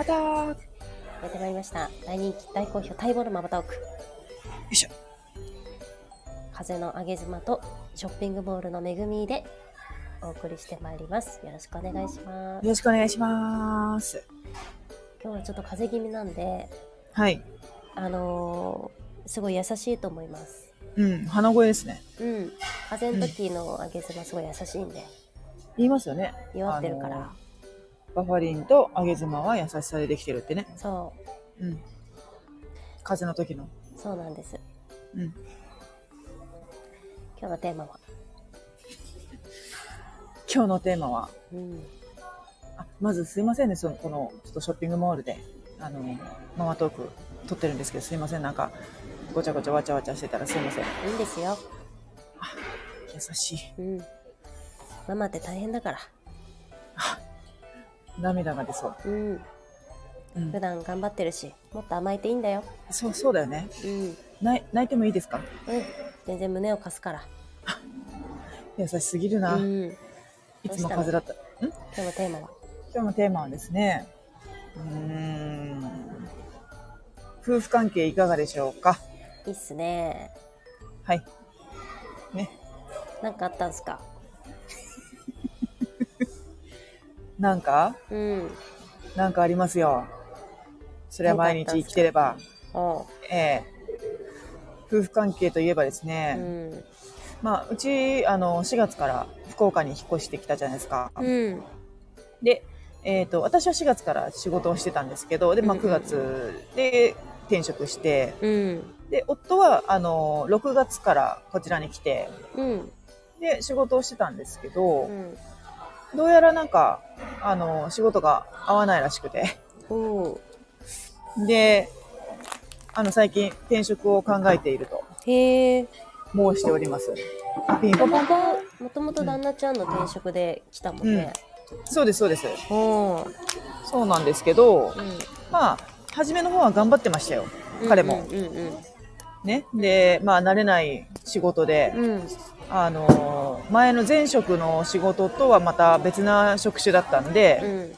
バターよやってまいりました。大人気、大好評、待望のママトーク。いしょ。風の上げ妻とショッピングモールの恵みでお送りしてまいります。よろしくお願いします。よろしくお願いします。今日はちょっと風邪気味なんで、はい。あのーすごい優しいと思います。うん、鼻声ですね。うん。風邪の時の上げ妻すごい優しいんで、言いますよね。弱ってるから。あのバファリンと上げ妻は優しさでできてるってね。そうん。風邪の時の。う、そうなんです。うん。今日のテーマは、今日のテーマは、うん。あまずすいませんね、その、この、ちょっとショッピングモールで、あの、ママトーク撮ってるんですけど、すいません、なんか、ごちゃごちゃわちゃわちゃしてたらすいません。いいんですよ。優しい。うん。ママって大変だから。涙が出そう。うん。うん普。段頑張ってるし、もっと甘えていいんだよ。そう、そうだよね。うん。泣いてもいいですか？うん。全然胸を貸すから。優しすぎるな。うん。いつも風だった。ん？今日のテーマは、今日のテーマはですね、うーん、夫婦関係いかがでしょうか？いいっすね。はい。ね。なんかあったんすか？なんか？うん。なんかありますよ。それは毎日生きてれば。ええ夫婦関係といえばですうね、ん。まあ、うち、あの、4月から福岡に引っ越してきたじゃないですか。うん。で、えっ、と、私は4月から仕事をしてたんですけど、で、まあ、うんうん9月で転職して、うん。で、夫は、あの、6月からこちらに来て、うん。で、仕事をしてたんですけど、うん。どうやらなんか、あの、仕事が合わないらしくて。で、あの、最近転職を考えているとへえ。申しております。ピンポンポン。もともと旦那ちゃんの転職で来たもんね。そうです、そうです。そうなんですけど、うん。まあ、初めの方は頑張ってましたよ。彼も。うんうんね。で、まあ、慣れない仕事で、うん。うん。あの、前の前職の仕事とはまた別な職種だったんで、うん。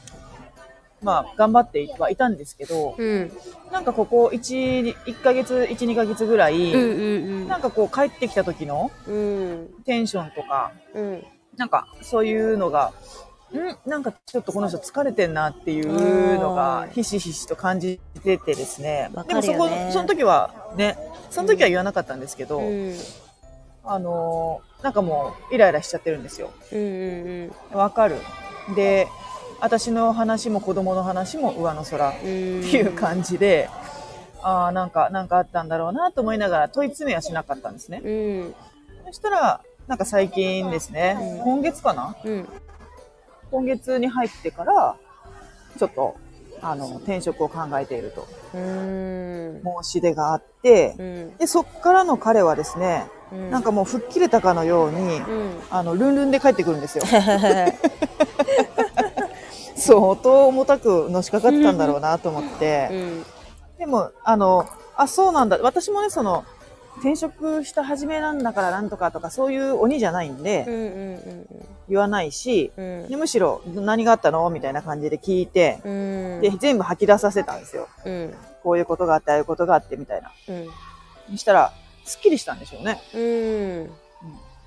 まあ、頑張ってはいたんですけど、うん。なんかここ1、1ヶ月、1、2ヶ月ぐらい、うんうんなんかこう帰ってきた時のうん。テンションとか、うん。なんかそういうのが、ん？なんかちょっとこの人疲れてんなっていうのがうんひしひしと感じててですね。わでもそこ、その時はね、その時は言わなかったんですけど、うん。あのーなんかもうイライラしちゃってるんですよ。うんうんわかる。で、私の話も子供の話も上の空っ。ていう感じで、ああ、なんか、なんかあったんだろうなと思いながら問い詰めはしなかったんですね。うん。そしたら、なんか最近ですね、うん今月かな？うん。今月に入ってから、ちょっと、あの、転職を考えているとうん。申し出があって、うん。で、そっからの彼はですね、うん。なんかもう吹っ切れたかのように、うん。あの、ルンルンで帰ってくるんですよ。相当重たくのしかかってたんだろうなと思って。うん。でも、あの、あ、そうなんだ。私もね、その、転職した初めなんだからなんとかとか、そういう鬼じゃないんうんで、うん言わないし、うん。でむしろ、何があったの？みたいな感じで聞いて、うん。で、全部吐き出させたんですよ。うん。こういうことがあって、ああいうことがあって、みたいな。うん。そしたら、すっきりしたんでしょうね。うん。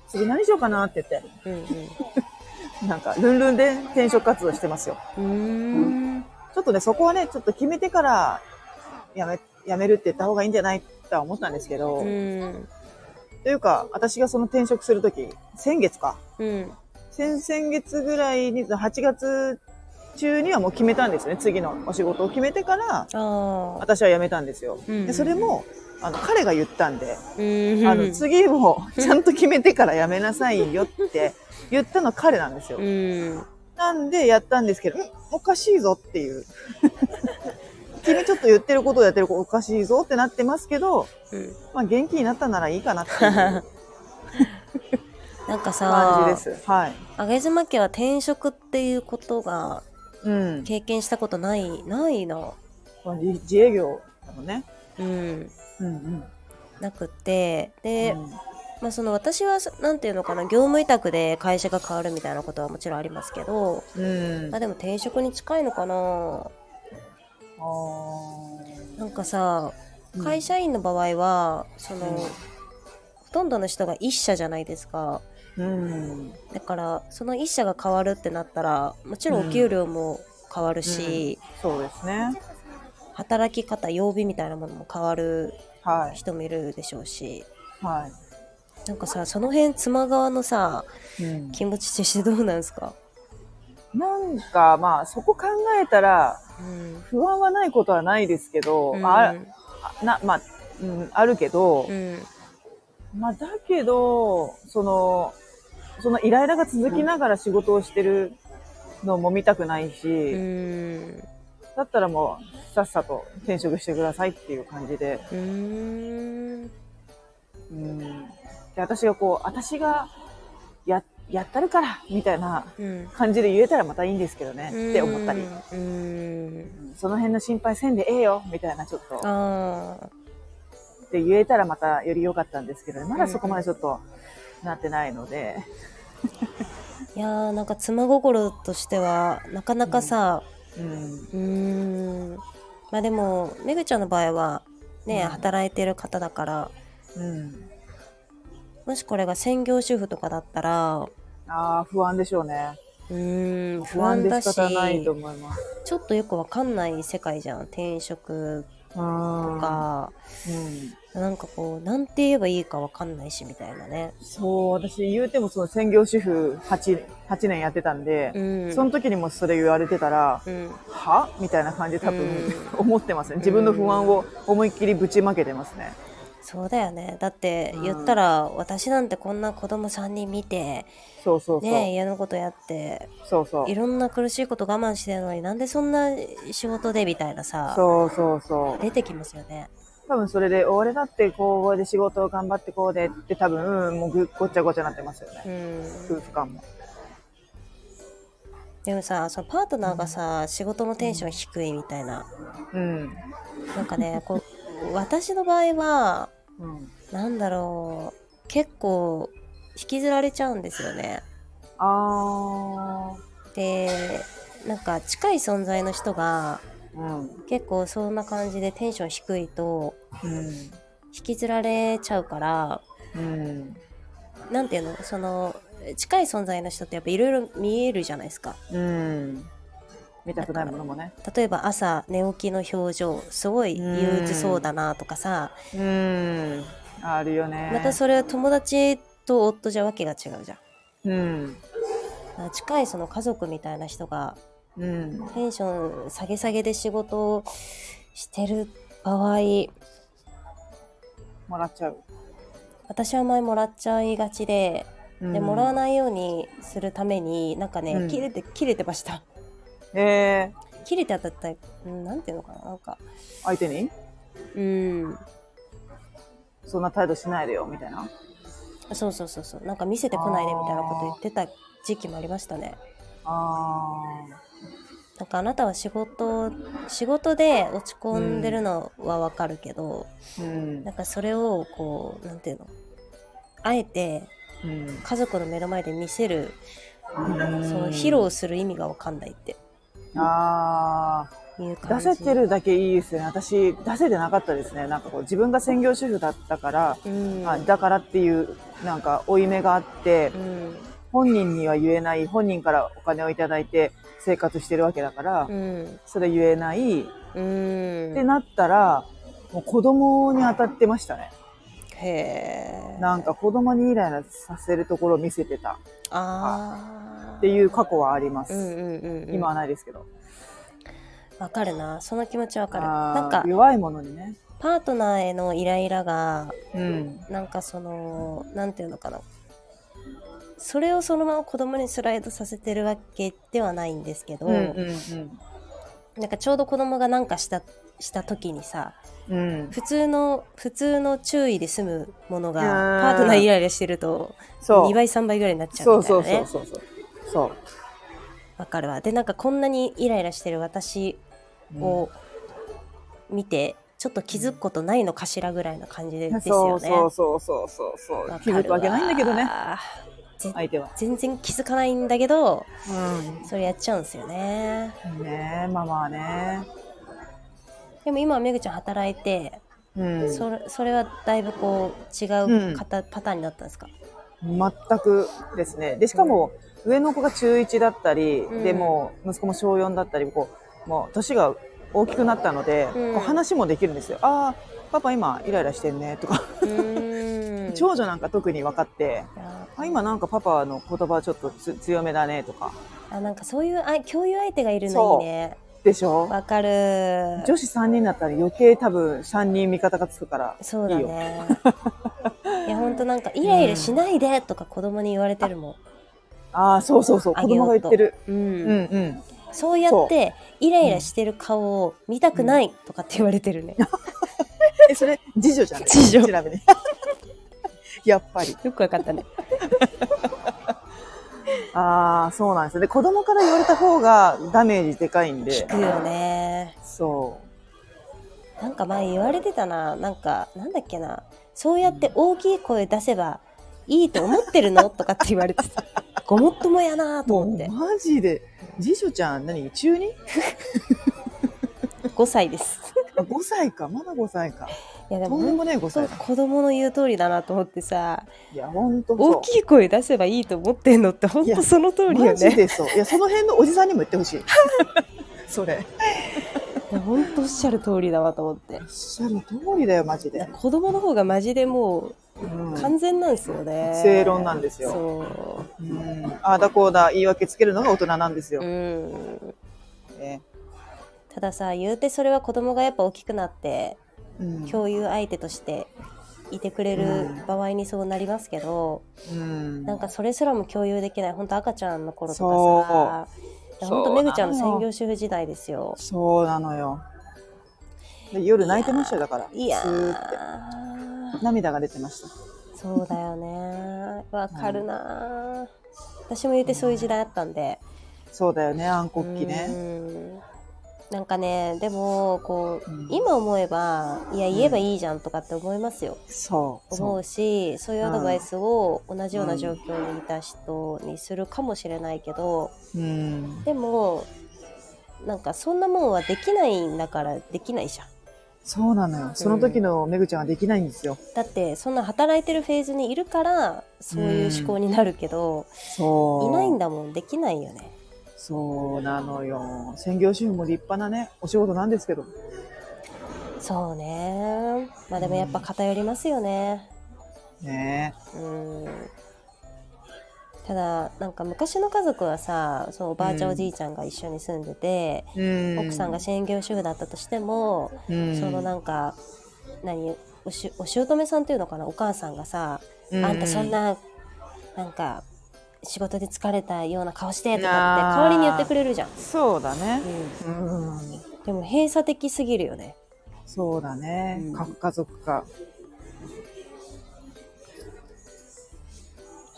次何しようかなって言って、うん。なんか、ルンルンで転職活動してますよ。うん。ちょっとね、そこはね、ちょっと決めてから、やめ、やめるって言った方がいいんじゃないとは思ったんですけど、うん。というか、私がその転職するとき、先月か。うん。先々月ぐらいに、8月中にはもう決めたんですね。次のお仕事を決めてから。私は辞めたんですよ。うんでそれも、あの、彼が言ったんで、うん。あの、次もちゃんと決めてから辞めなさいよって言ったの彼なんですよう。ん。なんでやったんですけど、んおかしいぞっていう。君ちょっと言ってることやってることおかしいぞってなってますけど、うん。まあ元気になったならいいかなっていう なんか感さじで、す。はい。あげずま家は転職っていうことがうん。経験したことない、ないな。この自自営業なのね。うん。うんうん。なくって、で、うん。まあその私は、なんていうのかな、業務委託で会社が変わるみたいなことはもちろんありますけど、うん。まあでも転職に近いのかな。あー。なんかさうん。会社員の場合は、その、うん。ほとんどの人が一社じゃないですか。うん。だからその一社が変わるってなったらもちろんお給料も変わるし、そうですね働き方曜日みたいなものも変わるは人もいるでしょうし。い。はなんかさその辺妻側のさい、うん、気持ちとしてどうなんですか、なんかまあそこ考えたらうん。不安はないことはないですけど、うん。ああなまあ、うん、あるけど、うん。まあだけどそのそのイライラが続きながら仕事をしてるのも見たくないし、うんだったらもうさっさと転職してくださいっていう感じで、うん。うん、で私がこう私がややったるからみたいなうん。感じで言えたらまたいいんですけどね。って思ったり、うん。うん。その辺の心配せんでええよみたいなちょっと。って言えたらまたより良かったんですけど、まだそこまでちょっとなってないので、いやーなんか妻心としてはなかなかさうん、うーんまあでもめぐちゃんの場合はね、うん働いてる方だからうん。もしこれが専業主婦とかだったらうああ、不安でしょうね。ーん不不安だし仕方ないと思います。ちょっとよくわかんない世界じゃん転職うん。か、うん。なんかこうなんて言えばいいかわかんないしみたいなねそう、私言うてもその専業主婦 8, 8年やってたんで、うんその時にもそれ言われてたら、うんは？みたいな感じで多分、うん 思ってますね。自分の不安を思いっきりぶちまけてますね。そうだよねだってうん言ったら、私なんてこんな子供3人見てそうそうそう。ね家のことやってそうそうい。ろんな苦しいこと我慢してるのになんでそんな仕事でみたいなさそうそうそう。出てきますよね。多分それで、俺だってこうで仕事を頑張ってこうでって多分、うんもうぐごっちゃごちゃなってますようね。ん、夫婦間も。でもさそのパートナーがさ仕事のテンション低いみたいなうん。なんかねこう私の場合はうん。なんだろう結構引きずられちゃうんですよね。あでなんか近い存在の人がー。うん。結構そんな感じでテンション低いとうん。引きずられちゃうからうん。なんていうの？その近い存在の人ってやっぱいろいろ見えるじゃないですかうん。見たくないものもね。例えば朝寝起きの表情すごい憂鬱そうだなとかさうん。あるよね。またそれは友達と夫じゃわけが違うじゃんうん。近いその家族みたいな人がうん。テンション下げ下げで仕事をしてる場合もらっちゃう。私は前もらっちゃいがちででもらわい。ないようにするためになんかね、うん切れて切れてましたえー、切れて当たったらうんなんていうのかななんか。相手に？うん。そんな態度しないでよ、みたいな。そうそうそうそう。なんか見せてこないでみたいなこと言ってた時期もありましたね。あなんかあなたは仕事仕事で落ち込んでるのはわかるけど、ー。うん。なんかそれをこうなんていうの？あえてうん。家族の目の前で見せる、うん。その披露する意味がわかんないってああ、出せてるだけいいですね。私、出せてなかったですね。なんかこう、自分が専業主婦だったから、うん。あだからっていう、なんか、負い目があってう、ん。本人には言えない、本人からお金をいただいて生活してるわけだから、うん。それ言えない、うん。ってなったら、もう子供に当たってましたね。へえなんか子供にイライラさせるところを見せてたああっていう過去はあります。うんうんうんうん今はないですけど。わかるなその気持ちわかるなんか弱いものにね。パートナーへのイライラがうん。なんかそのなんていうのかなそれをそのまま子供にスライドさせてるわけではないんですけど、うんうんなんかちょうど子供がなんかしたした時にさうん。うん。普通の普通の注意で済むものがうんパートナーイライラしてるとそう。2倍3倍ぐらいになっちゃそううみたいなねそうそうそうそう。そう。わかるわでなんかこんなにイライラしてる私を見て、ちょっと気づくことないのかしらぐらいな感じでですよね。そうそうそうそうそう気づくわけないんだけどね。ぜ相手は。全然気づかないんだけどうそれやっちゃうんですよね。ん。ねえ、ママはね。でも今はめぐちゃん働いて、うん、それそれはだいぶこう違うんうパタ,、パターンになったんですか？全くですね。で、しかも、上の子が中1だったり、うん。でもう息子も小4だったり、こう、もう年が大きくなったので、うん。こう話もできるんですよ。ああ、パパ今イライラしてんね、とか。長女なんか特に分かって、あ今なんかパパの言葉ちょっとつ強めだね、とか。あなんかそういうあ共有相手がいるのいいねでしょ？わかる。女子3人だったら余計多分3人味方がつくから。そうだいいよ。ねいやほんとなんかイライラしないでとか子供に言われてるもん、ああ、そうそうそう、子供が言ってる。うん。うんうん。そうやってイライラしてる顔を見たくないとかって言われてるね、え、それ、次女じゃん。次女。ちなみに。やっぱり。よくわかったねああ、そうなんですよ。で、子供から言われた方がダメージでかいんで聞。くよねそなんか前言われてたななんかなんだっけなそうやって大きい声出せばいいと思ってるの？とかって言われてたごもっともやなう。と思ってマジで。次女ちゃん、何？中 2? 5 歳ですあ ?5 歳か。まだ5歳か。いやでもとんでもねえ5本歳子供の言う通りだなと思ってさいや、ほんとそう。大きい声出せばいいと思ってんのって本当その通りよマジねでそう。いや、その辺のおじさんにも言ってほしい。それ。いや本当おっしゃる通りだわと思っておっしゃる通りだよ、マジで。子供の方がマジでもうんう完全なんですよね、正論なんですよそううん。ああだこうだ言い訳つけるのが大人なんですよう。んねたださ言うてそれは子供がやっぱ大きくなってうん共有相手としていてくれる場合にそうなりますけど、うん。なんかそれすらも共有できない本当赤ちゃんの頃とかさ本当めぐちゃんの専業主婦時代ですよ。そうなのよ。で夜泣いてましたよ、だから。いやスーって。ー涙が出てました。そうだよね。わかるな、私も言うてそういう時代あったんで。そうだよね、暗黒期うね。んなんかねでもこう、うん今思えばいや言えばいいじゃんとかって思いますよ、そう。思そううしそういうアドバイスを同じような状況にいた人にするかもしれないけど、う。うん。でもなんかそんなもんはできないんだからできないじゃんそうなのよ。その時のめぐちゃんはできないんですよ。だってそんな働いてるフェーズにいるからそういう思考になるけど、そう。いないんだもんできないよねそうなのよ。専業主婦も立派なね、お仕事なんですけど。そうねまあでもやっぱ偏りますよねねうんただなんか昔の家族はさそうおばあちゃん、うんおじいちゃんが一緒に住んでて、うん。奥さんが専業主婦だったとしても、うん、そのなんか何おしお姑さんっていうのかなお母さんがさ、うあんたそん。ななんか仕事で疲れたような顔してとかって代わりに言ってくれるじゃん、そうだね。ううん。ん、でも閉鎖的すぎるよねそうだねうん。核家族か。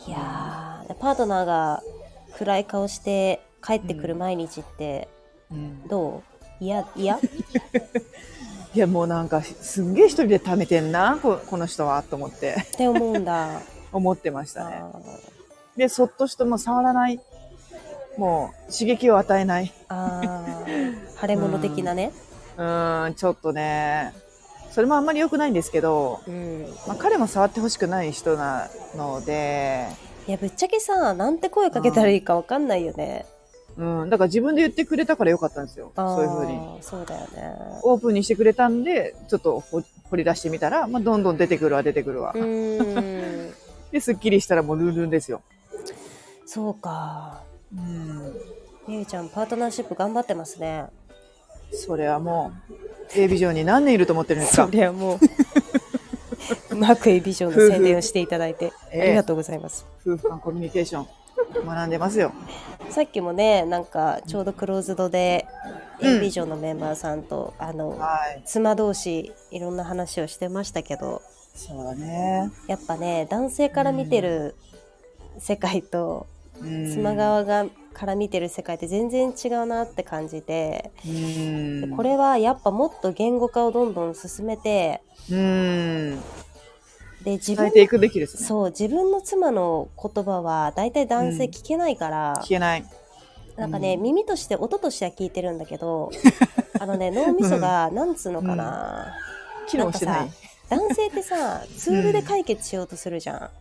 いやーパートナーが暗い顔して帰ってくる毎日ってうん。どう？嫌嫌 いや、もうなんか、すんげえ一人で貯めてんな、ここの人は、と思って、って思うんだ 思ってましたね。あで、そっとしても触らない。もう、刺激を与えない。ーあー腫れ物的なね うーん、ちょっとね。それもあんまり良くないんですけど、うんまあ、彼も触ってほしくない人なので、いやぶっちゃけさなんて声かけたらいいかわかんないよねうん、だから自分で言ってくれたからよかったんですよ。そういうふうに。そうだよねオープンにしてくれたんで、ちょっとほ掘り出してみたら、まあ、どんどん出てくるわ、出てくるわ。で、すっきりしたらもうルンルンですよ。そうかうん。みゆちゃんパートナーシップ頑張ってますねそれはもう、A ビジョンに何年いると思ってるんですか？そりゃもううまくエビジョンの宣伝をしていただいてあええりがとうございます、夫婦間コミュニケーション、学んでますよ。さっきもねなんかちょうどクローズドで、うんエビジョンのメンバーさんとあのはい。妻同士いろんな話をしてましたけどそうだね。やっぱね男性から見てる世界とうん妻側がから見てる世界って全然違うなって感じて、これはやっぱもっと言語化をどんどん進めてうん。で自分ていくべきですね。そう自分の妻の言葉は大体男性うん聞けないから、聞けない。なんかね、うん耳として音としては聞いてるんだけど あのね脳みそがなんつうのかな、機能してない。男性ってさツールで解決しようとするじゃん、あ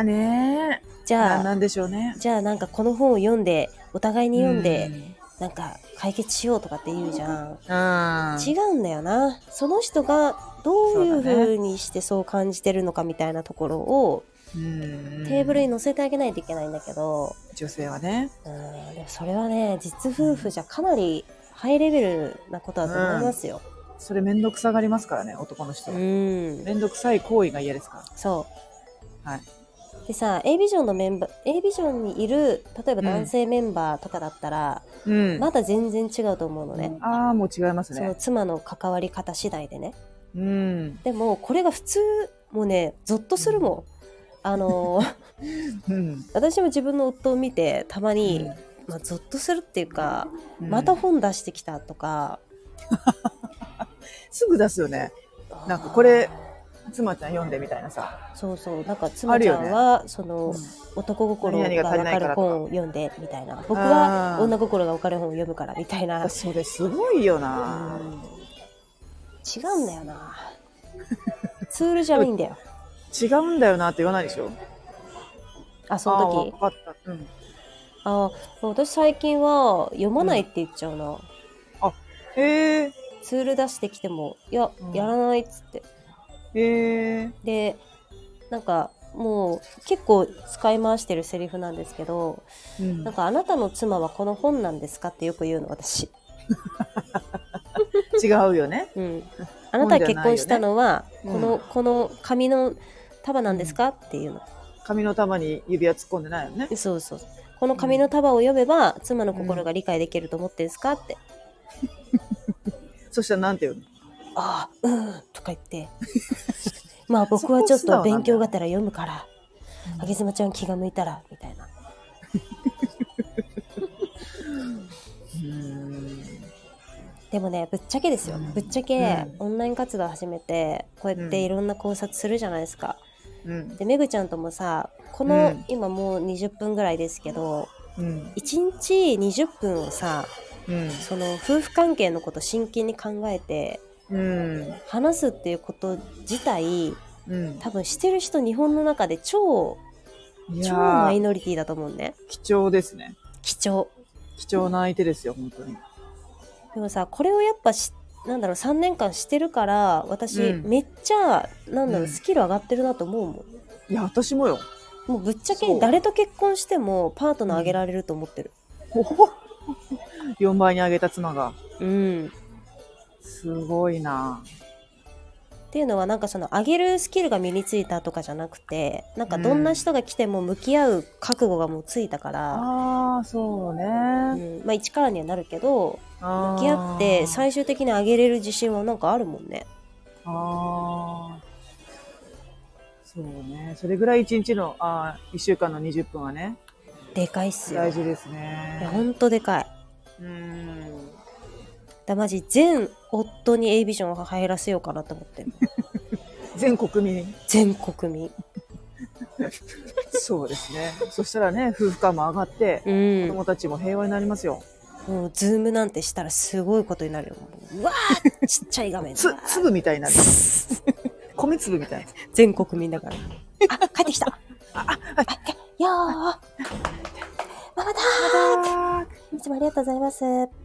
あねー。じゃあなんでしょうね。じゃあなんかこの本を読んでお互いに読んで、なんか解決しようとかって言うじゃん、うん。違うんだよなその人がどういうそうにしてそう感じてるのかみたいなところをうんテーブルに載せてあげないといけないんだけど、女性はね。うん、でもそれはね実夫婦じゃかなりハイレベルなことだと思いますよ。それめんどくさがりますからね、男の人うは。ん、めんどくさい行為が嫌ですかそうら。はい。でさ A ビジョンのメンバー A ビジョンにいる例えば男性メンバーとかだったら、うん。まだ全然違うと思うのね、ああ、もう違いますそのね。妻の関わり方次第でねうん。でもこれが普通もうねゾッとするもんあのーうん。私も自分の夫を見てたまに、まあ、ゾッとするっていうか、うんまた本出してきたとか すぐ出すよね。なんかこれ、妻ちゃん読んでみたいなさ。そうそう。なんか妻ちゃんは、その、うん。男心が分かる本を読んでみたいな。僕は女心が分かる本を読むからみたいな、それすごいような。ん。違うんだよな。ツールじゃないんだよ。違うんだよなって言わないでしょ。あその時？あーわかった。うん。あ私最近は読まないって言っちゃうな、へえ。ツール出してきてもいや、うん。やらないっつってへえ。でなんかもう結構使い回してるセリフなんですけどうん。なんかあなたの妻はこの本なんですかってよく言うの私、違うよね。うん、あなたが結婚したのは、うんこのこの紙の束なんですかっていうの。髪の玉に指輪突っ込んでないよね。そうそう。この紙の束を読めば妻の心が理解できると思ってんですかって。そしたらなんて言うの？ああうんとか言って。まあ僕はちょっと勉強がてら読むから。あげずまちゃん気が向いたらみたいな。うん。でもねぶっちゃけですよ。うん。ぶっちゃけうオンライン活動始めてこうやっていろんな考察するじゃないですか。うん。でめぐちゃんともさこのうん。今もう20分ぐらいですけどうん。1日20分をさうん。その夫婦関係のこと真剣に考えてうん。話すっていうこと自体うん。多分してる人日本の中で超超マイーノリティだと思うね。貴重ですね。貴重。貴重な相手ですよ本当に。でもさこれをやっぱしなんだろう3年間してるから私、うん。めっちゃなんだろう、うん。スキル上がってるなと思うもん。いや私もよ。もうぶっちゃけ誰と結婚してもパートナーあげられると思ってる。ほほ4倍に上げた妻が。うんすごいな。っていうのはなんかその上げるスキルが身についたとかじゃなくてなんかどんな人が来ても向き合う覚悟がもうついたから、ああそうね。うん。まあ一からにはなるけど向向き合って最終的に上げれる自信はなんかあるもんね。ああそうね。それぐらい1日のあ1週間の20分はね。でかいっすよ。大事ですいやねほんとでかい。うん。だマジ全夫に A ビジョンを入らせようかなと思ってる 全国民。全国民。そうですね。そしたらね夫婦間も上がってうん。子供たちも平和になりますよ。もうズームなんてしたらすごいことになるよ。もううわーちっちゃい画面。でつ粒みたいになる 米粒みたいな。全国民だから。あ帰ってきた。ああよー。ママだー。いつもありがとうございます